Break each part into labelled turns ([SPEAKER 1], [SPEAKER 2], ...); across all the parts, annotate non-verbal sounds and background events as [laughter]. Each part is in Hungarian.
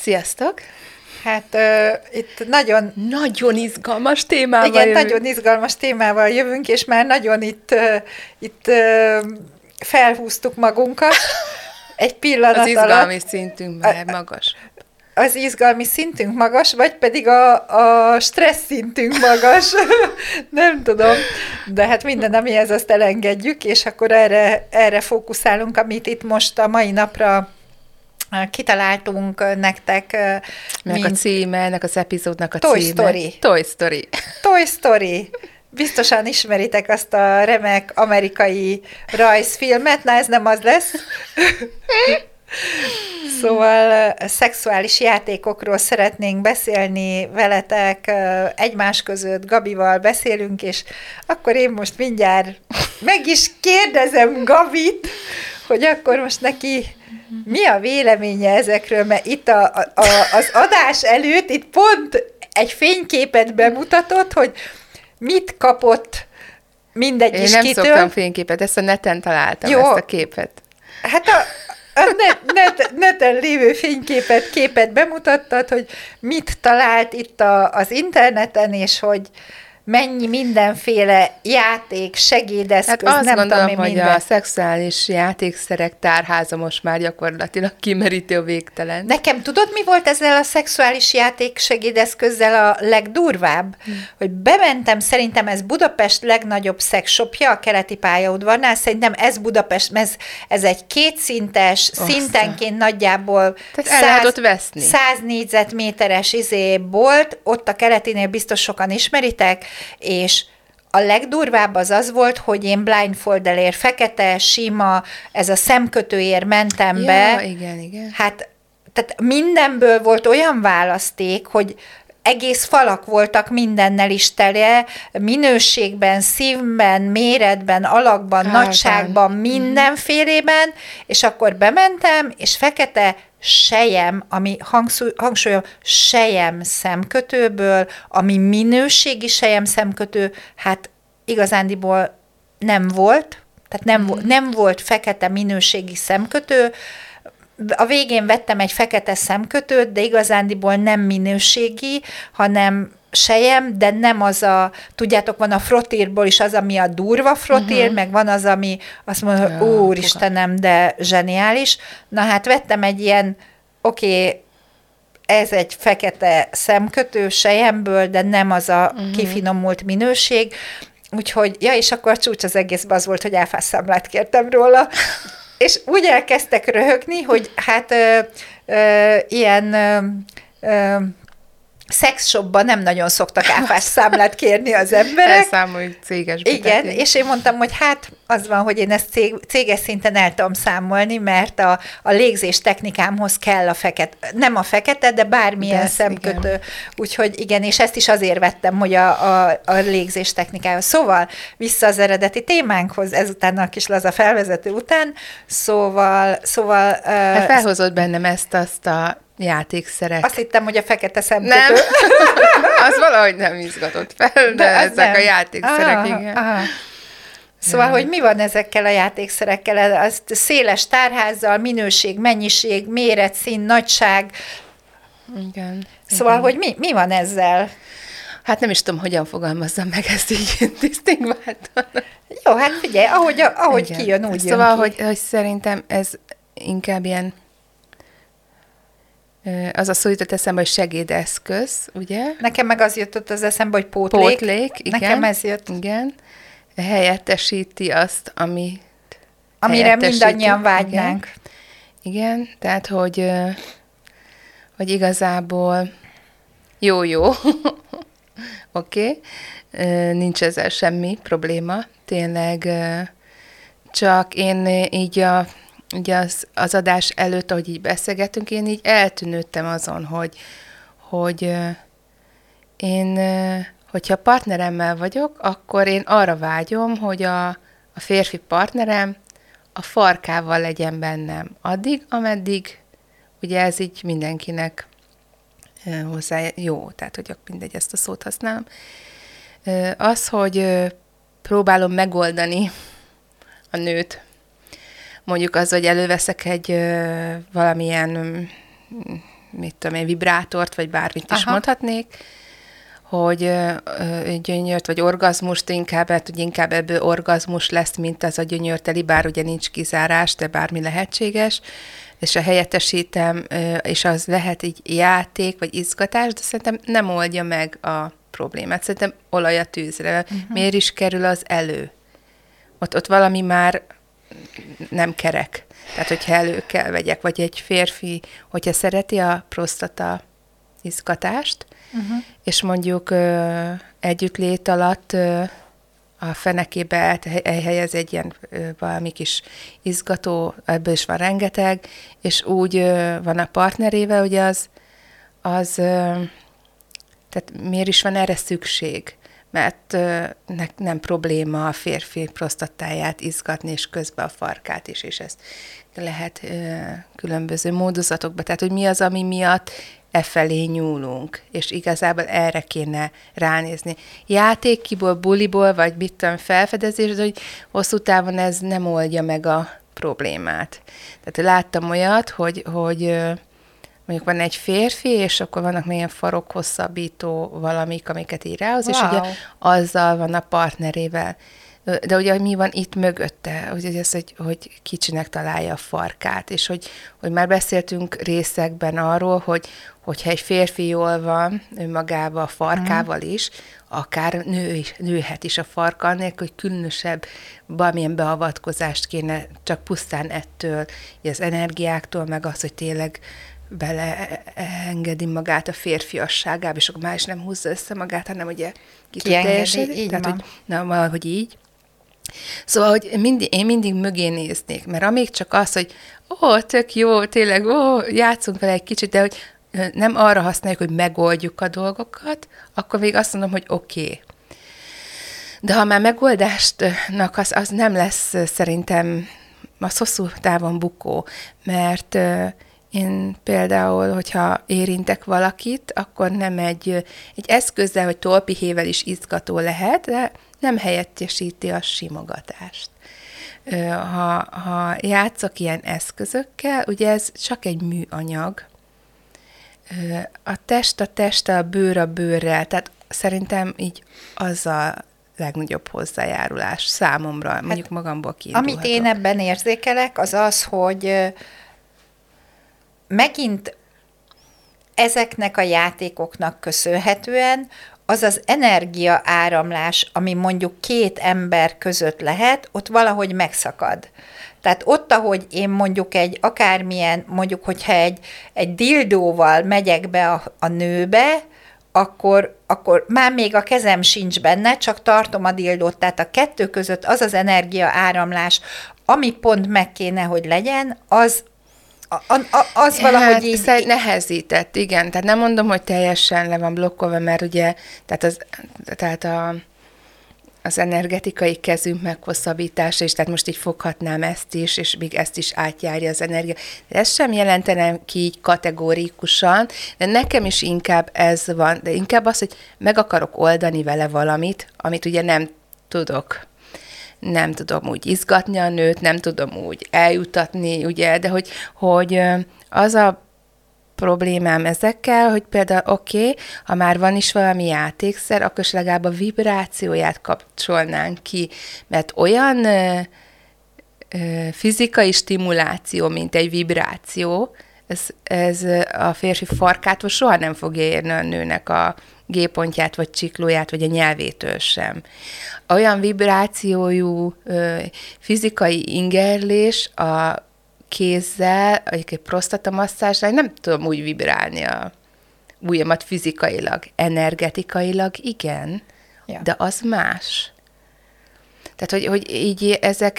[SPEAKER 1] Sziasztok!
[SPEAKER 2] Hát uh, itt nagyon...
[SPEAKER 1] Nagyon izgalmas témával
[SPEAKER 2] Igen,
[SPEAKER 1] jövünk.
[SPEAKER 2] nagyon izgalmas témával jövünk, és már nagyon itt, uh, itt uh, felhúztuk magunkat egy pillanat
[SPEAKER 1] Az izgalmi
[SPEAKER 2] alatt.
[SPEAKER 1] szintünk már magas.
[SPEAKER 2] Az izgalmi szintünk magas, vagy pedig a, a stressz szintünk magas, [laughs] nem tudom, de hát minden, amihez azt elengedjük, és akkor erre, erre fókuszálunk, amit itt most a mai napra kitaláltunk nektek.
[SPEAKER 1] Meg a címe, ennek az epizódnak a
[SPEAKER 2] Toy
[SPEAKER 1] címe.
[SPEAKER 2] Story.
[SPEAKER 1] Toy Story.
[SPEAKER 2] Toy Story. Biztosan ismeritek azt a remek amerikai rajzfilmet, na ez nem az lesz. Szóval szexuális játékokról szeretnénk beszélni veletek, egymás között Gabival beszélünk, és akkor én most mindjárt meg is kérdezem Gabit, hogy akkor most neki mi a véleménye ezekről, mert itt a, a, az adás előtt itt pont egy fényképet bemutatott, hogy mit kapott mindegy
[SPEAKER 1] Én
[SPEAKER 2] is
[SPEAKER 1] nem
[SPEAKER 2] kitől.
[SPEAKER 1] szoktam fényképet, ezt a neten találtam,
[SPEAKER 2] Jó.
[SPEAKER 1] ezt a képet.
[SPEAKER 2] Hát a, a net, net, neten lévő fényképet, képet bemutattad, hogy mit talált itt a, az interneten, és hogy mennyi mindenféle játék, segédeszköz,
[SPEAKER 1] Hát azt
[SPEAKER 2] nem
[SPEAKER 1] gondolom,
[SPEAKER 2] tudom
[SPEAKER 1] hogy
[SPEAKER 2] minden.
[SPEAKER 1] a szexuális játékszerek tárháza most már gyakorlatilag kimerítő a végtelen.
[SPEAKER 2] Nekem tudod, mi volt ezzel a szexuális játék segédeszközzel a legdurvább? Hmm. Hogy bementem, szerintem ez Budapest legnagyobb szexshopja a keleti pályaudvarnál, szerintem ez Budapest, ez, ez egy kétszintes,
[SPEAKER 1] Oszta.
[SPEAKER 2] szintenként nagyjából
[SPEAKER 1] Tehát el lehet ott veszni.
[SPEAKER 2] 100 négyzetméteres izé bolt, ott a keletinél biztos sokan ismeritek, és a legdurvább az az volt, hogy én blindfoldelér, fekete, sima, ez a szemkötőér mentem
[SPEAKER 1] Ja,
[SPEAKER 2] be.
[SPEAKER 1] igen, igen.
[SPEAKER 2] Hát, tehát mindenből volt olyan választék, hogy egész falak voltak mindennel is tele, minőségben, szívben, méretben, alakban,
[SPEAKER 1] Hátán.
[SPEAKER 2] nagyságban, mindenfélében, és akkor bementem, és fekete sejem, ami hangsúly, hangsúlyom, sejem szemkötőből, ami minőségi sejem szemkötő, hát igazándiból nem volt, tehát nem, mm. nem volt fekete minőségi szemkötő, a végén vettem egy fekete szemkötőt, de igazándiból nem minőségi, hanem sejem, de nem az a, tudjátok, van a frotírból is az, ami a durva frotír, uh-huh. meg van az, ami azt mondja,
[SPEAKER 1] Ja,
[SPEAKER 2] úristenem, de zseniális. Na hát vettem egy ilyen, oké, okay, ez egy fekete szemkötő sejemből, de nem az a uh-huh. kifinomult minőség, Úgyhogy, ja, és akkor a csúcs az egészben az volt, hogy áfásszámlát kértem róla, [laughs] és úgy elkezdtek röhögni, hogy hát ö, ö, ilyen ö, ö, szexshopban nem nagyon szoktak áfás számlát kérni az emberek.
[SPEAKER 1] Elszámoljuk céges
[SPEAKER 2] Igen,
[SPEAKER 1] betetés.
[SPEAKER 2] és én mondtam, hogy hát az van, hogy én ezt cég, céges szinten el tudom számolni, mert a, a légzés technikámhoz kell a fekete, nem a fekete, de bármilyen
[SPEAKER 1] De
[SPEAKER 2] szemkötő.
[SPEAKER 1] igen.
[SPEAKER 2] Úgyhogy igen, és ezt is azért vettem, hogy a, a, a légzés technikához. Szóval vissza az eredeti témánkhoz, ezután a kis laza felvezető után, szóval, szóval
[SPEAKER 1] Hát felhozott bennem ezt, azt a játékszerek.
[SPEAKER 2] azt hittem, hogy a fekete szemkötő.
[SPEAKER 1] nem, [laughs] az valahogy nem izgatott fel, de, de ezek
[SPEAKER 2] nem.
[SPEAKER 1] a játékszerek,
[SPEAKER 2] Aha,
[SPEAKER 1] igen.
[SPEAKER 2] Aha. Szóval,
[SPEAKER 1] Ja.
[SPEAKER 2] hogy mi van ezekkel a játékszerekkel? Az széles tárházzal, minőség, mennyiség, méret, szín, nagyság.
[SPEAKER 1] igen.
[SPEAKER 2] Szóval,
[SPEAKER 1] igen.
[SPEAKER 2] hogy mi, mi van ezzel?
[SPEAKER 1] Hát nem is tudom, hogyan fogalmazzam meg ezt így [laughs] disztingváltan.
[SPEAKER 2] Jó, hát figyelj, ahogy, ahogy
[SPEAKER 1] Igen.
[SPEAKER 2] kijön, úgy
[SPEAKER 1] Szóval,
[SPEAKER 2] jön ki.
[SPEAKER 1] hogy, hogy szerintem ez inkább ilyen az a szó jutott eszembe, hogy segédeszköz, ugye?
[SPEAKER 2] Nekem meg az jutott az eszembe, hogy pótlék.
[SPEAKER 1] Pótlék, igen.
[SPEAKER 2] Nekem ez jött,
[SPEAKER 1] Igen. Helyettesíti azt, ami
[SPEAKER 2] amire mindannyian vágynánk.
[SPEAKER 1] Igen. igen, tehát, hogy, hogy igazából jó-jó, [laughs] oké, okay. nincs ezzel semmi probléma, tényleg csak én így a ugye az, az adás előtt, ahogy így beszélgetünk, én így eltűnődtem azon, hogy, hogy én, hogyha partneremmel vagyok, akkor én arra vágyom, hogy a, a férfi partnerem a farkával legyen bennem addig, ameddig ugye ez így mindenkinek hozzá jó, tehát hogy mindegy, ezt a szót használom. Az, hogy próbálom megoldani a nőt, mondjuk az, hogy előveszek egy ö, valamilyen, mit tudom én, vibrátort, vagy bármit is
[SPEAKER 2] Aha.
[SPEAKER 1] mondhatnék, hogy ö, ö, gyönyört, vagy orgazmust inkább, hát hogy inkább ebből orgazmus lesz, mint az a gyönyörteli, bár ugye nincs kizárás, de bármi lehetséges, és a helyettesítem, ö, és az lehet így játék, vagy izgatás, de szerintem nem oldja meg a problémát. Szerintem olaj a tűzre. Uh-huh. Miért is kerül az elő? Ott, ott valami már nem kerek. Tehát, hogyha elő kell vegyek, vagy egy férfi, hogyha szereti a prostata izgatást, uh-huh. és mondjuk ö, együttlét alatt ö, a fenekébe elhelyez egy ilyen ö, valami kis izgató, ebből is van rengeteg, és úgy ö, van a partnerével, hogy az, az ö, tehát miért is van erre szükség? Mert ö, ne, nem probléma a férfi prostatáját izgatni, és közben a farkát is, és ezt lehet különböző módozatokba. Tehát, hogy mi az, ami miatt e felé nyúlunk, és igazából erre kéne ránézni. Játékiból, buliból, vagy mit tudom, felfedezés, de hogy hosszú távon ez nem oldja meg a problémát. Tehát láttam olyat, hogy, hogy mondjuk van egy férfi, és akkor vannak még ilyen farokhosszabbító valamik, amiket így rához, és
[SPEAKER 2] Wow.
[SPEAKER 1] ugye azzal van a partnerével. De ugye mi van itt mögötte, hogy ez, hogy, hogy kicsinek találja a farkát, és hogy, hogy már beszéltünk részekben arról, hogy hogyha egy férfi jól van önmagával, a farkával is, akár nő is, nőhet is a farka, annélkül, hogy különösebb valamilyen beavatkozást kéne, csak pusztán ettől, az energiáktól, meg az, hogy tényleg beleengedi magát a férfiasságába, és akkor már is nem húzza össze magát, hanem ugye ki tud teljesedni.
[SPEAKER 2] így
[SPEAKER 1] Tehát,
[SPEAKER 2] van.
[SPEAKER 1] hogy, na, valahogy így. Szóval, hogy mindig, én mindig mögé néznék, mert amíg csak az, hogy ó, tök jó, tényleg, ó, játszunk vele egy kicsit, de hogy nem arra használjuk, hogy megoldjuk a dolgokat, akkor még azt mondom, hogy oké. Okay. De ha már megoldásnak az, az nem lesz szerintem, az hosszú távon bukó, mert én például, hogyha érintek valakit, akkor nem egy, egy eszközzel, hogy tolpihével is izgató lehet, de nem helyettesíti a simogatást. Ha, ha játszok ilyen eszközökkel, ugye ez csak egy műanyag, a test a testtel, a bőr a bőrrel, tehát szerintem így az a legnagyobb hozzájárulás számomra, mondjuk magamból kiindulhatok.
[SPEAKER 2] Amit én ebben érzékelek, az az, hogy megint ezeknek a játékoknak köszönhetően az az energia áramlás, ami mondjuk két ember között lehet, ott valahogy megszakad. Tehát ott, ahogy én mondjuk egy akármilyen, mondjuk, hogyha egy, egy dildóval megyek be a, a nőbe, akkor, akkor már még a kezem sincs benne, csak tartom a dildót. Tehát a kettő között az az energia áramlás, ami pont meg kéne, hogy legyen, az, a, a, az valahogy
[SPEAKER 1] hát,
[SPEAKER 2] így...
[SPEAKER 1] szer- nehezített, igen. Tehát nem mondom, hogy teljesen le van blokkolva, mert ugye, tehát, az, tehát a, az energetikai kezünk meghosszabbítása, és tehát most így foghatnám ezt is, és még ezt is átjárja az energia. De ezt sem jelentenem ki így kategórikusan, de nekem is inkább ez van, de inkább az, hogy meg akarok oldani vele valamit, amit ugye nem tudok nem tudom úgy izgatni a nőt, nem tudom úgy eljutatni, ugye, de hogy, hogy az a problémám ezekkel, hogy például oké, okay, ha már van is valami játékszer, akkor is legalább a vibrációját kapcsolnánk ki, mert olyan ö, ö, fizikai stimuláció, mint egy vibráció, ez, ez a férfi farkától soha nem fogja érni a nőnek a G-pontját, vagy csiklóját, vagy a nyelvétől sem. Olyan vibrációjú fizikai ingerlés a kézzel, egy prostatamasszázsnál nem tudom úgy vibrálni a ujjamat fizikailag, energetikailag igen,
[SPEAKER 2] Ja.
[SPEAKER 1] de az más. Tehát, hogy, hogy így ezek,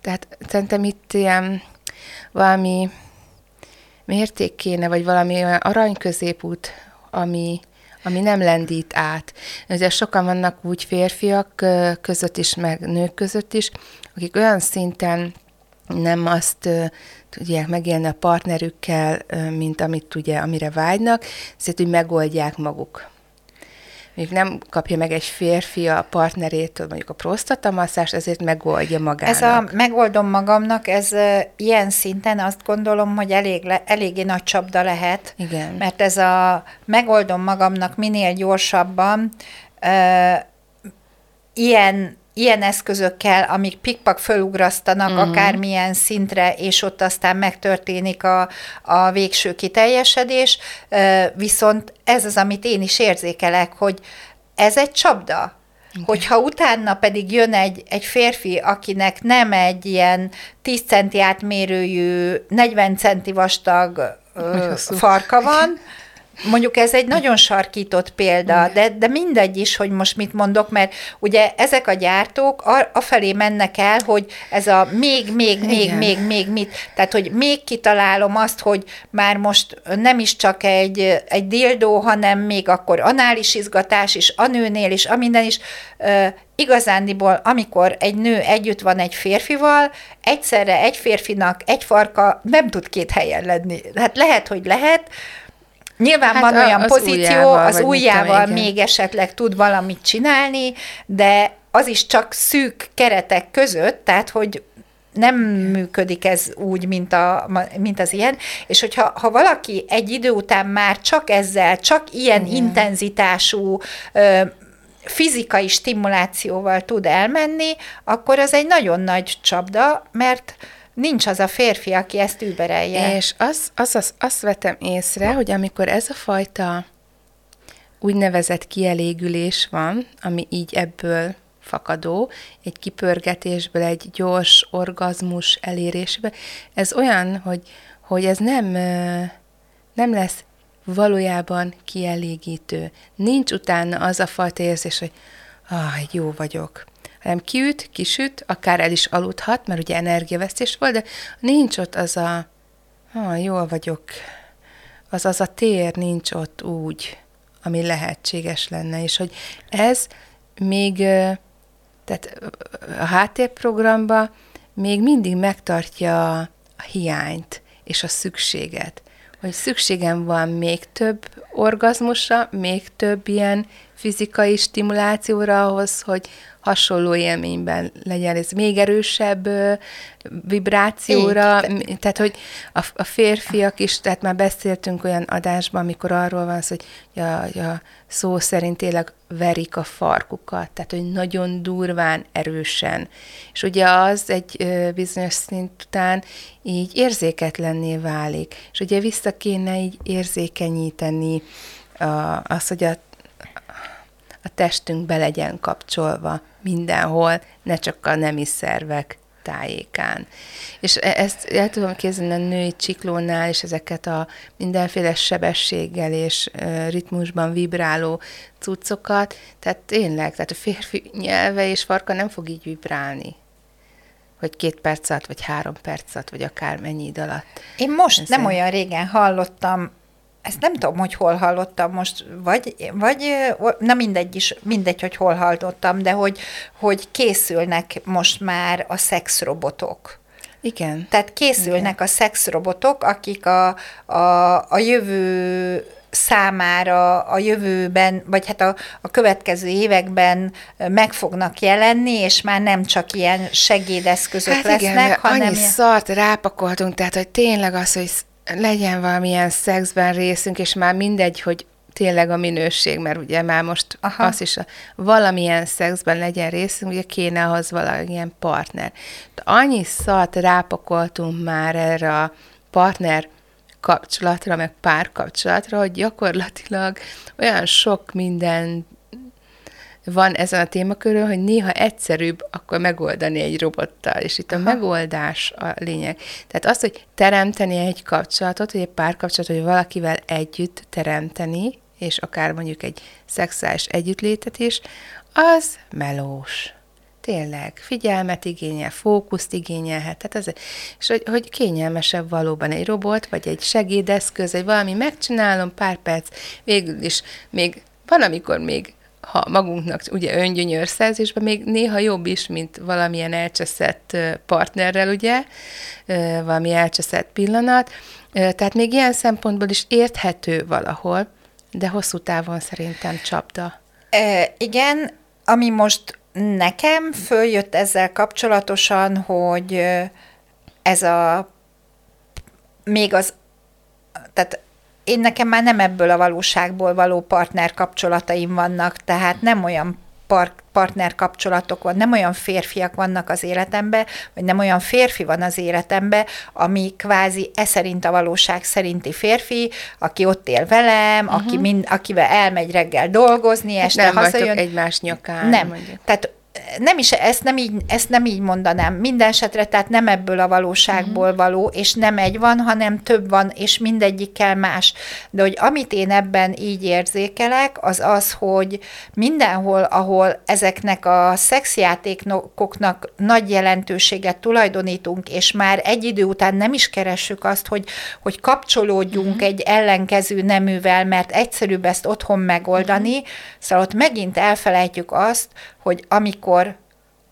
[SPEAKER 1] tehát szerintem itt ilyen valami mérték kéne, vagy valami olyan arany középút, ami, ami nem lendít át. Ugye sokan vannak úgy férfiak között is, meg nők között is, akik olyan szinten nem azt tudják megélni a partnerükkel, mint amit ugye, amire vágynak, ezért úgy megoldják maguk még nem kapja meg egy férfi a partnerétől mondjuk a prostatamasszás, ezért megoldja magának.
[SPEAKER 2] Ez a megoldom magamnak, ez ilyen szinten azt gondolom, hogy elég le, eléggé nagy csapda lehet.
[SPEAKER 1] Igen.
[SPEAKER 2] Mert ez a megoldom magamnak minél gyorsabban uh, ilyen ilyen eszközökkel, amik pikpak fölugrasztanak uh-huh. akármilyen szintre, és ott aztán megtörténik a, a végső kiteljesedés, viszont ez az, amit én is érzékelek, hogy ez egy csapda, igen. Hogyha utána pedig jön egy, egy férfi, akinek nem egy ilyen 10 centi átmérőjű, 40 centi vastag ö, farka van, Mondjuk ez egy nagyon sarkított példa, de, de mindegy is, hogy most mit mondok, mert ugye ezek a gyártók afelé mennek el, hogy ez a még, még, még, Igen. még, még mit, tehát hogy még kitalálom azt, hogy már most nem is csak egy, egy dildó, hanem még akkor anális izgatás is, a nőnél is, a minden is, igazándiból, amikor egy nő együtt van egy férfival, egyszerre egy férfinak egy farka nem tud két helyen lenni. Hát lehet, hogy lehet, Nyilván hát van olyan az pozíció, ujjával, az ujjával tudom, még esetleg tud valamit csinálni, de az is csak szűk keretek között, tehát hogy nem működik ez úgy, mint, a, mint az ilyen, és hogyha ha valaki egy idő után már csak ezzel, csak ilyen Igen. intenzitású ö, fizikai stimulációval tud elmenni, akkor az egy nagyon nagy csapda, mert nincs az a férfi, aki ezt überelje.
[SPEAKER 1] És az, az, az, azt vetem észre, hogy amikor ez a fajta úgynevezett kielégülés van, ami így ebből fakadó, egy kipörgetésből, egy gyors orgazmus elérésbe, ez olyan, hogy, hogy ez nem, nem lesz valójában kielégítő. Nincs utána az a fajta érzés, hogy ah, jó vagyok, hanem kiüt, kisüt, akár el is aludhat, mert ugye energiavesztés volt, de nincs ott az a, ah, jól vagyok, az az a tér nincs ott úgy, ami lehetséges lenne, és hogy ez még, tehát a háttérprogramba még mindig megtartja a hiányt és a szükséget, hogy szükségem van még több orgazmusra, még több ilyen fizikai stimulációra ahhoz, hogy, hasonló élményben legyen ez még erősebb vibrációra, Így. tehát hogy a, a férfiak is, tehát már beszéltünk olyan adásban, amikor arról van szó, hogy a, a szó szerint tényleg verik a farkukat, tehát hogy nagyon durván, erősen. És ugye az egy bizonyos szint után így érzéketlenné válik, és ugye vissza kéne így érzékenyíteni a, az, hogy a a testünk be legyen kapcsolva mindenhol, ne csak a nemi szervek tájékán. És e- ezt el tudom képzelni a női csiklónál, és ezeket a mindenféle sebességgel és ritmusban vibráló cuccokat, tehát tényleg, tehát a férfi nyelve és farka nem fog így vibrálni hogy két perc alatt, vagy három perc alatt, vagy akár mennyi idő alatt.
[SPEAKER 2] Én most Ezért... nem olyan régen hallottam ezt nem tudom, hogy hol hallottam most, vagy, vagy na mindegy is, mindegy, hogy hol hallottam, de hogy, hogy készülnek most már a szexrobotok.
[SPEAKER 1] Igen.
[SPEAKER 2] Tehát készülnek Igen. a szexrobotok, akik a, a, a jövő számára a jövőben, vagy hát a, a következő években meg fognak jelenni, és már nem csak ilyen segédeszközök hát lesznek,
[SPEAKER 1] igen,
[SPEAKER 2] hanem...
[SPEAKER 1] annyi szart rápakoltunk, tehát hogy tényleg az, hogy legyen valamilyen szexben részünk, és már mindegy, hogy tényleg a minőség, mert ugye már most Aha. az is, a, valamilyen szexben legyen részünk, ugye kéne ahhoz valamilyen partner. De annyi szart rápakoltunk már erre a partner kapcsolatra, meg párkapcsolatra, hogy gyakorlatilag olyan sok minden van ezen a témakörön, hogy néha egyszerűbb akkor megoldani egy robottal, és itt a Aha. megoldás a lényeg. Tehát az, hogy teremteni egy kapcsolatot, hogy egy párkapcsolatot, hogy valakivel együtt teremteni, és akár mondjuk egy szexuális együttlétet is, az melós. Tényleg, figyelmet igényel, fókuszt igényelhet. Tehát ez, és hogy, hogy kényelmesebb valóban egy robot, vagy egy segédeszköz, egy valami megcsinálom, pár perc, végül is még van, amikor még ha magunknak ugye öngyönyörszerzésben még néha jobb is, mint valamilyen elcseszett partnerrel, ugye, valami elcseszett pillanat. Tehát még ilyen szempontból is érthető valahol, de hosszú távon szerintem csapda.
[SPEAKER 2] E, igen, ami most nekem följött ezzel kapcsolatosan, hogy ez a még az, tehát én nekem már nem ebből a valóságból való partner kapcsolataim vannak, tehát nem olyan par- partner kapcsolatok van, nem olyan férfiak vannak az életembe, vagy nem olyan férfi van az életembe, ami kvázi e szerint a valóság szerinti férfi, aki ott él velem, uh-huh. aki mind, akivel elmegy reggel dolgozni, este
[SPEAKER 1] nem
[SPEAKER 2] hazajön.
[SPEAKER 1] egymás nyakán.
[SPEAKER 2] Nem. Mondjuk. Tehát nem is, ezt nem, így, ezt nem így mondanám. Minden esetre, tehát nem ebből a valóságból uh-huh. való, és nem egy van, hanem több van, és mindegyikkel más. De hogy amit én ebben így érzékelek, az az, hogy mindenhol, ahol ezeknek a szexjátékoknak nagy jelentőséget tulajdonítunk, és már egy idő után nem is keressük azt, hogy, hogy kapcsolódjunk uh-huh. egy ellenkező neművel, mert egyszerűbb ezt otthon megoldani, uh-huh. szóval ott megint elfelejtjük azt, hogy amikor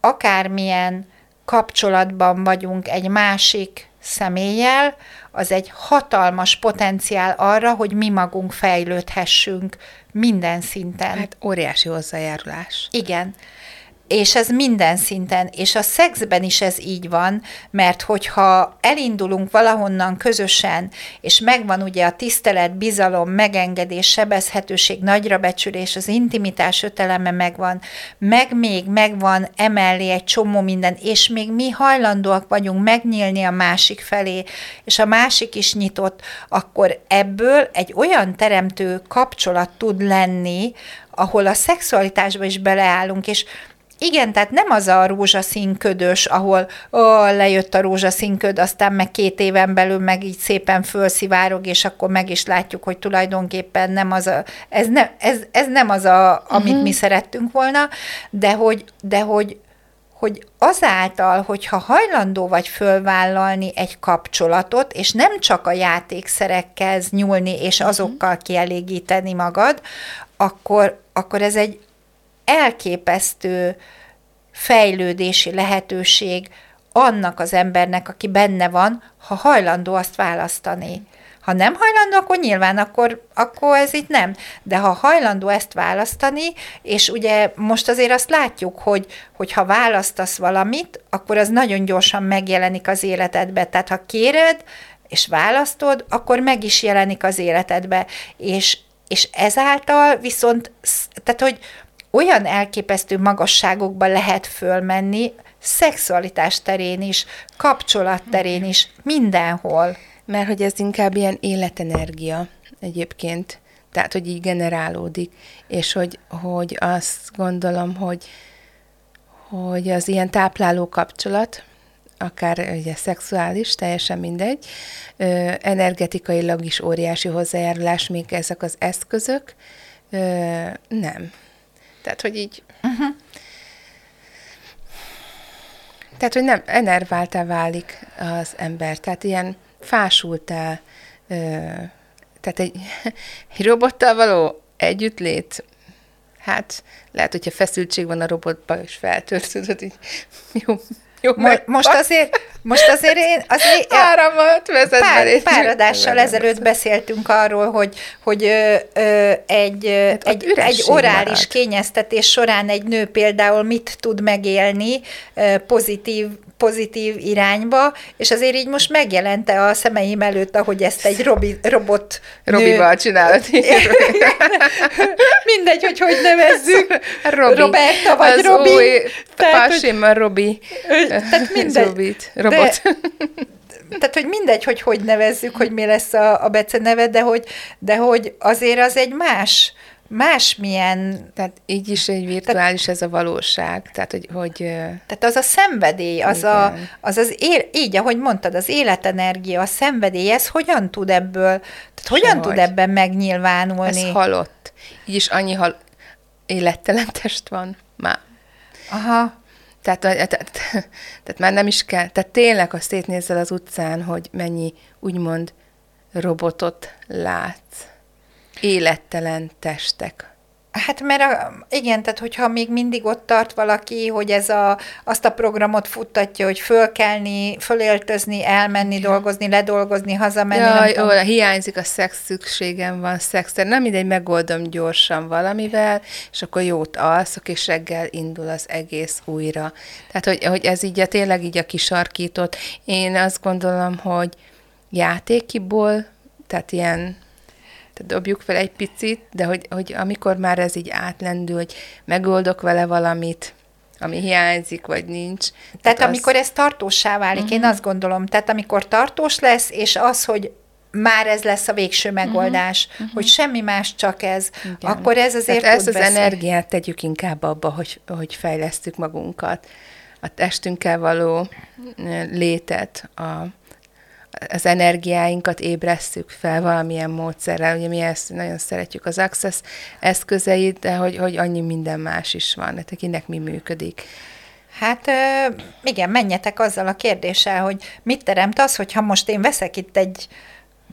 [SPEAKER 2] akármilyen kapcsolatban vagyunk egy másik személlyel, az egy hatalmas potenciál arra, hogy mi magunk fejlődhessünk minden szinten.
[SPEAKER 1] Hát óriási hozzájárulás.
[SPEAKER 2] Igen. És ez minden szinten, és a szexben is ez így van, mert hogyha elindulunk valahonnan közösen, és megvan ugye a tisztelet, bizalom, megengedés, sebezhetőség, nagyra becsülés, az intimitás öteleme megvan, meg még megvan emellé egy csomó minden, és még mi hajlandóak vagyunk megnyílni a másik felé, és a másik is nyitott, akkor ebből egy olyan teremtő kapcsolat tud lenni, ahol a szexualitásba is beleállunk, és igen, tehát nem az a rózsaszín ködös, ahol ó, lejött a rózsaszín köd, aztán meg két éven belül meg így szépen fölszivárog, és akkor meg is látjuk, hogy tulajdonképpen nem az a, ez, ne, ez, ez nem az, a, amit uh-huh. mi szerettünk volna, de hogy, de hogy hogy azáltal, hogyha hajlandó vagy fölvállalni egy kapcsolatot, és nem csak a játékszerekkel nyúlni, és azokkal kielégíteni magad, akkor, akkor ez egy elképesztő fejlődési lehetőség annak az embernek, aki benne van, ha hajlandó azt választani. Ha nem hajlandó, akkor nyilván akkor, akkor ez itt nem. De ha hajlandó ezt választani, és ugye most azért azt látjuk, hogy, hogy ha választasz valamit, akkor az nagyon gyorsan megjelenik az életedbe. Tehát ha kéred, és választod, akkor meg is jelenik az életedbe. És, és ezáltal viszont, tehát hogy olyan elképesztő magasságokba lehet fölmenni, szexualitás terén is, kapcsolat terén is, mindenhol.
[SPEAKER 1] Mert hogy ez inkább ilyen életenergia egyébként, tehát, hogy így generálódik, és hogy, hogy azt gondolom, hogy, hogy az ilyen tápláló kapcsolat, akár ugye szexuális, teljesen mindegy, ö, energetikailag is óriási hozzájárulás, még ezek az eszközök, nem. Tehát, hogy így... Uh-huh. Tehát, hogy nem enerváltá válik az ember. Tehát ilyen fásultá, ö, tehát egy, [laughs] egy robottal való együttlét, hát lehet, hogyha feszültség van a robotban, és feltört, tudod, így jó, jó,
[SPEAKER 2] Mo- most azért, most azért én... Azért,
[SPEAKER 1] Áramot vezet
[SPEAKER 2] pár, pár adással ezelőtt beszéltünk arról, hogy, hogy ö, ö, egy, hát egy, egy orális marad. kényeztetés során egy nő például mit tud megélni ö, pozitív pozitív irányba, és azért így most megjelente a szemeim előtt, ahogy ezt egy robi, robot
[SPEAKER 1] Robival csinálod. [laughs]
[SPEAKER 2] Mindegy, hogy hogy nevezzük.
[SPEAKER 1] Robi.
[SPEAKER 2] Roberta vagy
[SPEAKER 1] Az
[SPEAKER 2] Robi.
[SPEAKER 1] Új, tehát, hogy, Robi.
[SPEAKER 2] Tehát mindegy.
[SPEAKER 1] Robit. Robot.
[SPEAKER 2] De, tehát, hogy mindegy, hogy hogy nevezzük, hogy mi lesz a, a Bece neve, de hogy, de hogy azért az egy más, másmilyen...
[SPEAKER 1] Tehát így is egy virtuális tehát, ez a valóság, tehát hogy... hogy
[SPEAKER 2] tehát az a szenvedély, az igen. a, az, az él, így, ahogy mondtad, az életenergia, a szenvedély, ez hogyan tud ebből, tehát hogyan Sehogy. tud ebben megnyilvánulni?
[SPEAKER 1] Ez halott. Így is annyi hal, élettelen test van már.
[SPEAKER 2] Aha.
[SPEAKER 1] Tehát, tehát, tehát már nem is kell, tehát tényleg azt szétnézel az utcán, hogy mennyi úgymond robotot látsz. Élettelen testek.
[SPEAKER 2] Hát mert a, igen, tehát hogyha még mindig ott tart valaki, hogy ez a, azt a programot futtatja, hogy fölkelni, föléltözni, elmenni, dolgozni, ledolgozni, hazamenni.
[SPEAKER 1] Jaj, ó, hiányzik a szex, szükségem van szexre. Nem mindegy, megoldom gyorsan valamivel, és akkor jót alszok, és reggel indul az egész újra. Tehát, hogy, hogy ez így a, tényleg így a kisarkított. Én azt gondolom, hogy játékiból, tehát ilyen dobjuk fel egy picit, de hogy, hogy amikor már ez így átlendül, hogy megoldok vele valamit, ami hiányzik, vagy nincs.
[SPEAKER 2] Tehát, tehát amikor az... ez tartósá válik, uh-huh. én mhm. azt gondolom, tehát amikor tartós lesz, és az, hogy már ez lesz a végső mhm. megoldás, uh-huh. hogy semmi más, csak ez, Igen. akkor ez azért
[SPEAKER 1] Tehát ezt az beszél. energiát tegyük inkább abba, hogy, hogy fejlesztük magunkat, a testünkkel való létet, a, az energiáinkat ébresszük fel valamilyen módszerrel. Ugye mi ezt nagyon szeretjük az Access eszközeit, de hogy, hogy annyi minden más is van, tehát kinek mi működik.
[SPEAKER 2] Hát igen, menjetek azzal a kérdéssel, hogy mit teremt az, hogyha most én veszek itt egy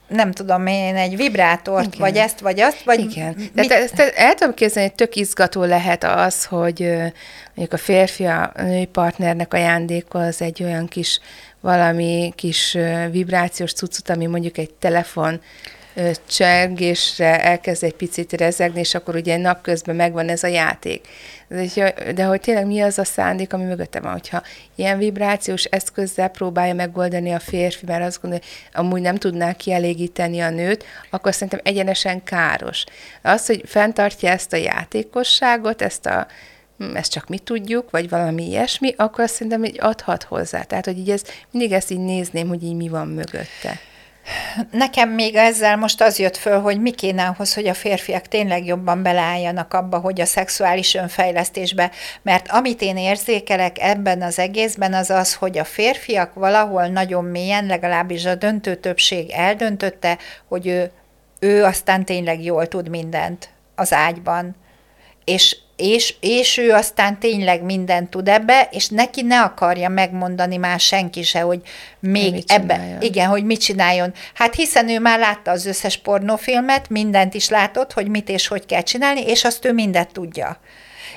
[SPEAKER 2] nem tudom én, egy vibrátort, Igen. vagy ezt, vagy azt, vagy...
[SPEAKER 1] Igen. De mit... ezt el tudom képzelni, hogy tök izgató lehet az, hogy mondjuk a férfi a női partnernek ajándékoz egy olyan kis valami kis vibrációs cuccot, ami mondjuk egy telefon csergésre elkezd egy picit rezegni, és akkor ugye napközben megvan ez a játék. De, de hogy tényleg mi az a szándék, ami mögötte van, hogyha ilyen vibrációs eszközzel próbálja megoldani a férfi, mert azt gondolja, hogy amúgy nem tudná kielégíteni a nőt, akkor szerintem egyenesen káros. Az, hogy fenntartja ezt a játékosságot, ezt a ezt csak mi tudjuk, vagy valami ilyesmi, akkor azt szerintem így adhat hozzá. Tehát, hogy így ez, mindig ezt így nézném, hogy így mi van mögötte.
[SPEAKER 2] Nekem még ezzel most az jött föl, hogy mi kéne ahhoz, hogy a férfiak tényleg jobban beleálljanak abba, hogy a szexuális önfejlesztésbe, mert amit én érzékelek ebben az egészben, az az, hogy a férfiak valahol nagyon mélyen, legalábbis a döntő többség eldöntötte, hogy ő, ő aztán tényleg jól tud mindent az ágyban. És és, és ő aztán tényleg mindent tud ebbe, és neki ne akarja megmondani már senki se, hogy még mit ebbe, csináljon. igen, hogy mit csináljon. Hát hiszen ő már látta az összes pornófilmet, mindent is látott, hogy mit és hogy kell csinálni, és azt ő mindet tudja.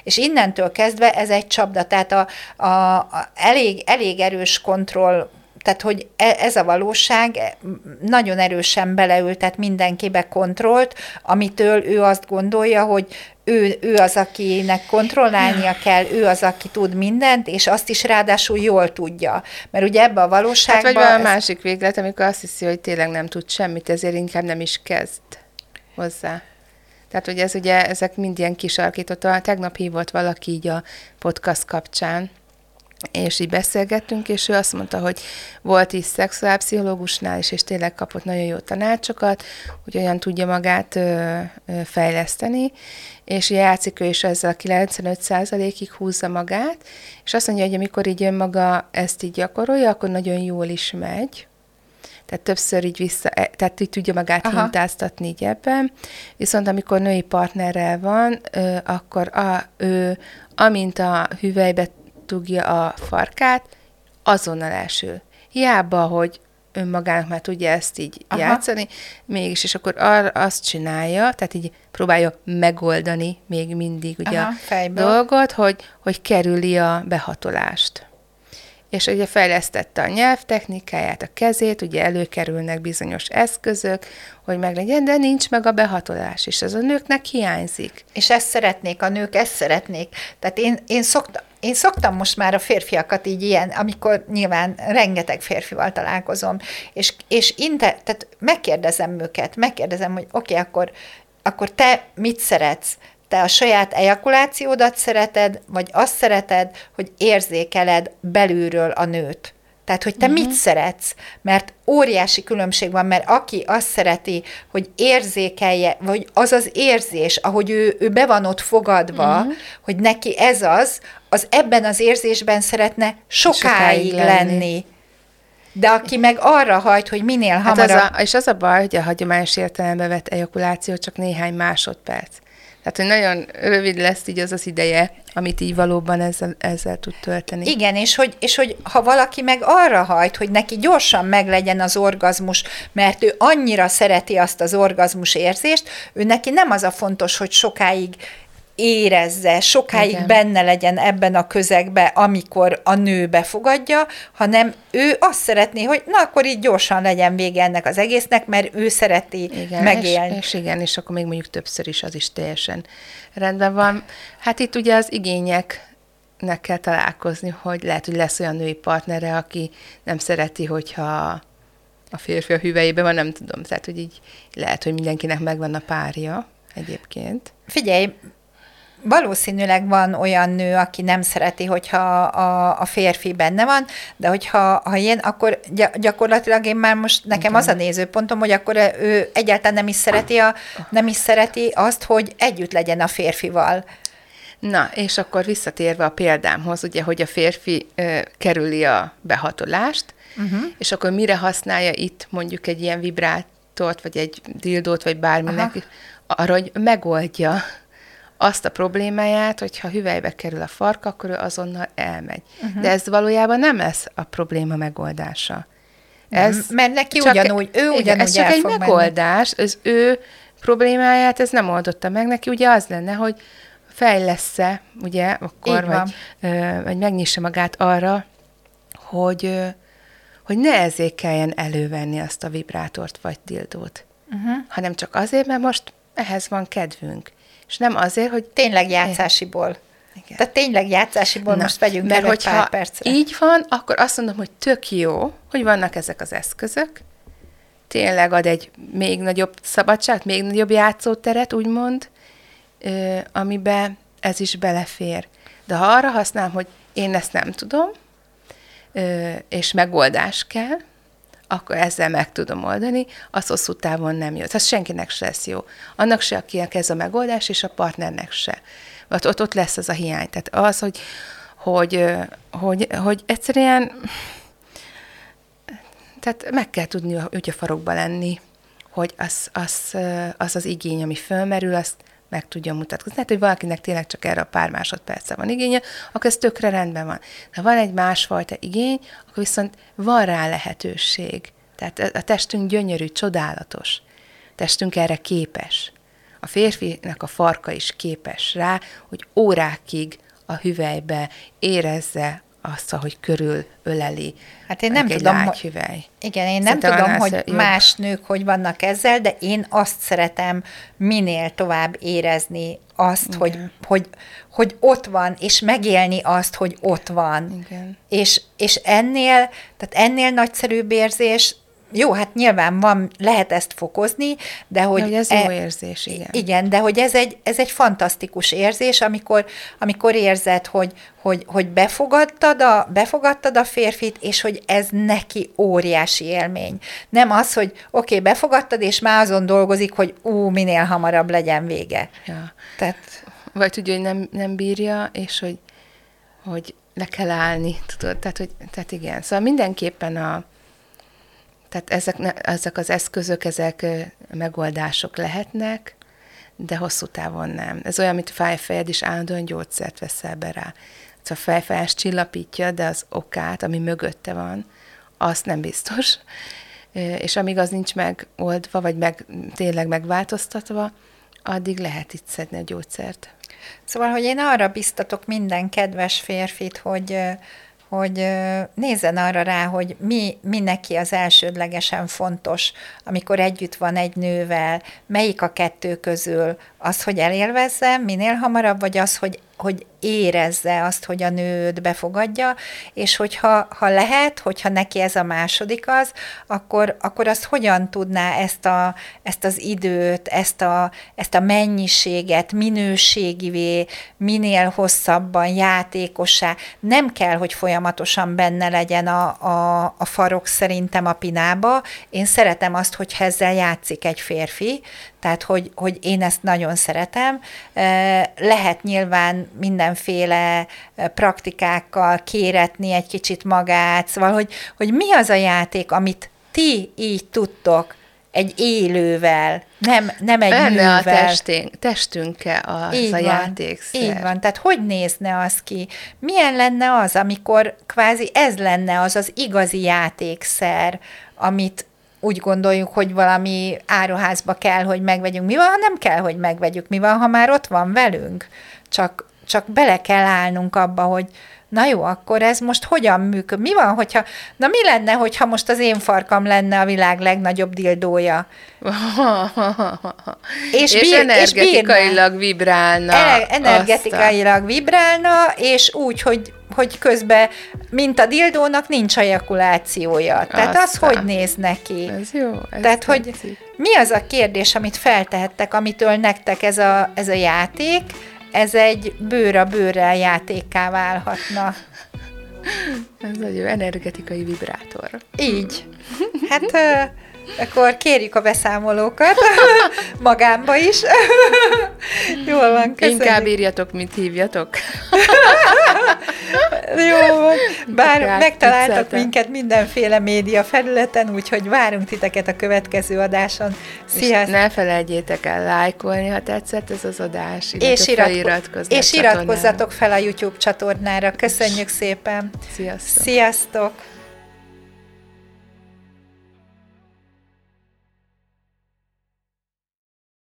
[SPEAKER 2] És innentől kezdve ez egy csapda, tehát a, a, a elég, elég erős kontroll tehát, hogy e, ez a valóság nagyon erősen beleültet mindenkibe kontrollt, amitől ő azt gondolja, hogy ő, ő az, akinek kontrollálnia kell, ő az, aki tud mindent, és azt is ráadásul jól tudja. Mert ugye ebbe a valóságban...
[SPEAKER 1] Hát vagy van a másik véglet, amikor azt hiszi, hogy tényleg nem tud semmit, ezért inkább nem is kezd hozzá. Tehát, hogy ez ugye, ezek mind ilyen kisarkított. Tegnap hívott valaki így a podcast kapcsán, és így beszélgettünk, és ő azt mondta, hogy volt is szexuálpszichológusnál is, és tényleg kapott nagyon jó tanácsokat, hogy olyan tudja magát ö, ö, fejleszteni, és játszik ő is ezzel a 95%-ig húzza magát, és azt mondja, hogy amikor így önmaga ezt így gyakorolja, akkor nagyon jól is megy, tehát többször így vissza, e, tehát így tudja magát Aha. hintáztatni így ebben, viszont amikor női partnerrel van, ö, akkor a, ő, amint a hüvelybe dugja a farkát, azonnal elsül. Hiába, hogy önmagának már tudja ezt így Aha. játszani, mégis, és akkor ar- azt csinálja, tehát így próbálja megoldani még mindig ugye Aha, a dolgot, hogy, hogy kerüli a behatolást. És ugye fejlesztette a nyelvtechnikáját, a kezét, ugye előkerülnek bizonyos eszközök, hogy meglegyen, de nincs meg a behatolás, és ez a nőknek hiányzik.
[SPEAKER 2] És ezt szeretnék, a nők ezt szeretnék. Tehát én, én szoktam, én szoktam most már a férfiakat így ilyen, amikor nyilván rengeteg férfival találkozom, és, és inte, tehát megkérdezem őket, megkérdezem, hogy oké, okay, akkor, akkor te mit szeretsz? Te a saját ejakulációdat szereted, vagy azt szereted, hogy érzékeled belülről a nőt? Tehát, hogy te uh-huh. mit szeretsz, mert óriási különbség van, mert aki azt szereti, hogy érzékelje, vagy az az érzés, ahogy ő, ő be van ott fogadva, uh-huh. hogy neki ez az, az ebben az érzésben szeretne sokáig, sokáig lenni. lenni. De aki meg arra hajt, hogy minél hamarabb...
[SPEAKER 1] Hát az a, és az a baj, hogy a hagyományos értelembe vett ejakuláció csak néhány másodperc. Tehát, hogy nagyon rövid lesz így az az ideje, amit így valóban ezzel, ezzel tud tölteni.
[SPEAKER 2] Igen, és hogy, és hogy ha valaki meg arra hajt, hogy neki gyorsan meglegyen az orgazmus, mert ő annyira szereti azt az orgazmus érzést, ő neki nem az a fontos, hogy sokáig érezze, sokáig Igen. benne legyen ebben a közegben, amikor a nő befogadja, hanem ő azt szeretné, hogy na akkor így gyorsan legyen vége ennek az egésznek, mert ő szereti igen, megélni.
[SPEAKER 1] És, és igen, és akkor még mondjuk többször is az is teljesen rendben van. Hát itt ugye az igények nek kell találkozni, hogy lehet, hogy lesz olyan női partnere, aki nem szereti, hogyha a férfi a hüvelyében van, nem tudom. Tehát, hogy így lehet, hogy mindenkinek megvan a párja egyébként.
[SPEAKER 2] Figyelj, valószínűleg van olyan nő, aki nem szereti, hogyha a, a férfi benne van, de hogyha ha én, akkor gyakorlatilag én már most, nekem okay. az a nézőpontom, hogy akkor ő egyáltalán nem is szereti, a, nem is szereti azt, hogy együtt legyen a férfival.
[SPEAKER 1] Na, és akkor visszatérve a példámhoz, ugye, hogy a férfi ö, kerüli a behatolást, uh-huh. és akkor mire használja itt mondjuk egy ilyen vibrátort, vagy egy dildót, vagy bárminek, Aha. arra, hogy megoldja azt a problémáját, hogyha hüvelybe kerül a farka, akkor ő azonnal elmegy. Uh-huh. De ez valójában nem lesz a probléma megoldása.
[SPEAKER 2] Ez nem, mert neki csak, ugyanúgy, ő ugyanúgy igen,
[SPEAKER 1] Ez csak egy megoldás, menni. az ő problémáját ez nem oldotta meg. Neki ugye az lenne, hogy fejlesz-e, ugye, akkor, vagy, ö, vagy megnyissa magát arra, hogy, ö, hogy ne ezért kelljen elővenni azt a vibrátort vagy tildót, uh-huh. hanem csak azért, mert most ehhez van kedvünk. És nem azért, hogy...
[SPEAKER 2] Tényleg játszásiból. Igen. Tehát tényleg játszásiból Na, most vegyünk mert el egy pár percre.
[SPEAKER 1] így van, akkor azt mondom, hogy tök jó, hogy vannak ezek az eszközök, tényleg ad egy még nagyobb szabadságot, még nagyobb játszóteret, úgymond, amiben ez is belefér. De ha arra használom, hogy én ezt nem tudom, és megoldás kell, akkor ezzel meg tudom oldani, az hosszú távon nem jó. Ez senkinek se lesz jó. Annak se, akinek ez a megoldás, és a partnernek se. Ott, ott, ott lesz az a hiány. Tehát az, hogy, hogy, hogy, hogy egyszerűen tehát meg kell tudni a ügyafarokba lenni, hogy az az, az az igény, ami fölmerül, azt meg tudja mutatkozni. Tehát, hogy valakinek tényleg csak erre a pár másodperce van igénye, akkor ez tökre rendben van. Ha van egy másfajta igény, akkor viszont van rá lehetőség. Tehát a testünk gyönyörű, csodálatos. A testünk erre képes. A férfinek a farka is képes rá, hogy órákig a hüvelybe érezze azt, hogy körül öleli.
[SPEAKER 2] Hát én nem tudom, hogy, hüvely. Igen, én nem Szerintem tudom, hogy jobb. más nők hogy vannak ezzel, de én azt szeretem minél tovább érezni azt, hogy, hogy, hogy ott van, és megélni azt, hogy ott van. Igen. És, és ennél, tehát ennél nagyszerűbb érzés jó, hát nyilván van, lehet ezt fokozni, de hogy...
[SPEAKER 1] hogy ez e, jó érzés, igen.
[SPEAKER 2] Igen, de hogy ez egy, ez egy fantasztikus érzés, amikor, amikor érzed, hogy, hogy, hogy befogadtad, a, befogadtad a férfit, és hogy ez neki óriási élmény. Nem az, hogy oké, okay, befogadtad, és már azon dolgozik, hogy ú, minél hamarabb legyen vége.
[SPEAKER 1] Ja. Tehát... Vagy tudja, hogy nem, nem bírja, és hogy, hogy le kell állni, tudod, tehát, hogy, tehát igen. Szóval mindenképpen a, tehát ezek, ezek az eszközök, ezek megoldások lehetnek, de hosszú távon nem. Ez olyan, mint a fájfejed is állandóan gyógyszert veszel be rá. Ez a fejfájás csillapítja, de az okát, ami mögötte van, azt nem biztos. És amíg az nincs megoldva, vagy meg, tényleg megváltoztatva, addig lehet itt szedni a gyógyszert.
[SPEAKER 2] Szóval, hogy én arra biztatok minden kedves férfit, hogy hogy nézzen arra rá, hogy mi, mi neki az elsődlegesen fontos, amikor együtt van egy nővel, melyik a kettő közül, az, hogy elélvezze minél hamarabb, vagy az, hogy hogy érezze azt, hogy a nőt befogadja, és hogyha ha lehet, hogyha neki ez a második az, akkor, akkor azt hogyan tudná ezt, a, ezt az időt, ezt a, ezt a mennyiséget minőségivé, minél hosszabban, játékosá. Nem kell, hogy folyamatosan benne legyen a, a, a farok szerintem a pinába. Én szeretem azt, hogy ezzel játszik egy férfi, tehát hogy, hogy én ezt nagyon szeretem. Lehet nyilván mindenféle praktikákkal kéretni egy kicsit magát, szóval, hogy, hogy mi az a játék, amit ti így tudtok egy élővel, nem, nem egy
[SPEAKER 1] Benne a
[SPEAKER 2] művel.
[SPEAKER 1] testünk, testünkkel az
[SPEAKER 2] Így
[SPEAKER 1] a
[SPEAKER 2] van,
[SPEAKER 1] játékszer.
[SPEAKER 2] Így van, tehát hogy nézne az ki? Milyen lenne az, amikor kvázi ez lenne az az igazi játékszer, amit úgy gondoljuk, hogy valami áruházba kell, hogy megvegyünk. Mi van, ha nem kell, hogy megvegyük? Mi van, ha már ott van velünk? Csak, csak bele kell állnunk abba, hogy na jó, akkor ez most hogyan működik? Mi van, hogyha, na mi lenne, hogyha most az én farkam lenne a világ legnagyobb dildója? [laughs]
[SPEAKER 1] És, és
[SPEAKER 2] bír- és
[SPEAKER 1] energetikailag vibrálna.
[SPEAKER 2] Ele-
[SPEAKER 1] azt a-
[SPEAKER 2] energetikailag vibrálna, és úgy, hogy, hogy közben, mint a dildónak, nincs ejakulációja. Tehát az
[SPEAKER 1] Aztán.
[SPEAKER 2] hogy néz neki?
[SPEAKER 1] Ez jó. Ez
[SPEAKER 2] Tehát, hogy
[SPEAKER 1] tetszik.
[SPEAKER 2] mi az a kérdés, amit feltehettek, amitől nektek ez a, ez a játék, ez egy bőr a bőrrel játékká válhatna.
[SPEAKER 1] Ez egy energetikai vibrátor.
[SPEAKER 2] Így. Hát akkor kérjük a beszámolókat [laughs] magámba is. [laughs] Jól van, köszönjük.
[SPEAKER 1] Inkább írjatok, mint hívjatok. [laughs]
[SPEAKER 2] Jó van. Bár
[SPEAKER 1] Rá
[SPEAKER 2] megtaláltak
[SPEAKER 1] vicceltem.
[SPEAKER 2] minket mindenféle média felületen, úgyhogy várunk titeket a következő adáson. Sziasztok!
[SPEAKER 1] ne felejtjétek el lájkolni, ha tetszett ez az adás,
[SPEAKER 2] És, iratko- és iratkozzatok fel a YouTube csatornára. Köszönjük szépen!
[SPEAKER 1] Sziasztok!
[SPEAKER 2] Sziasztok!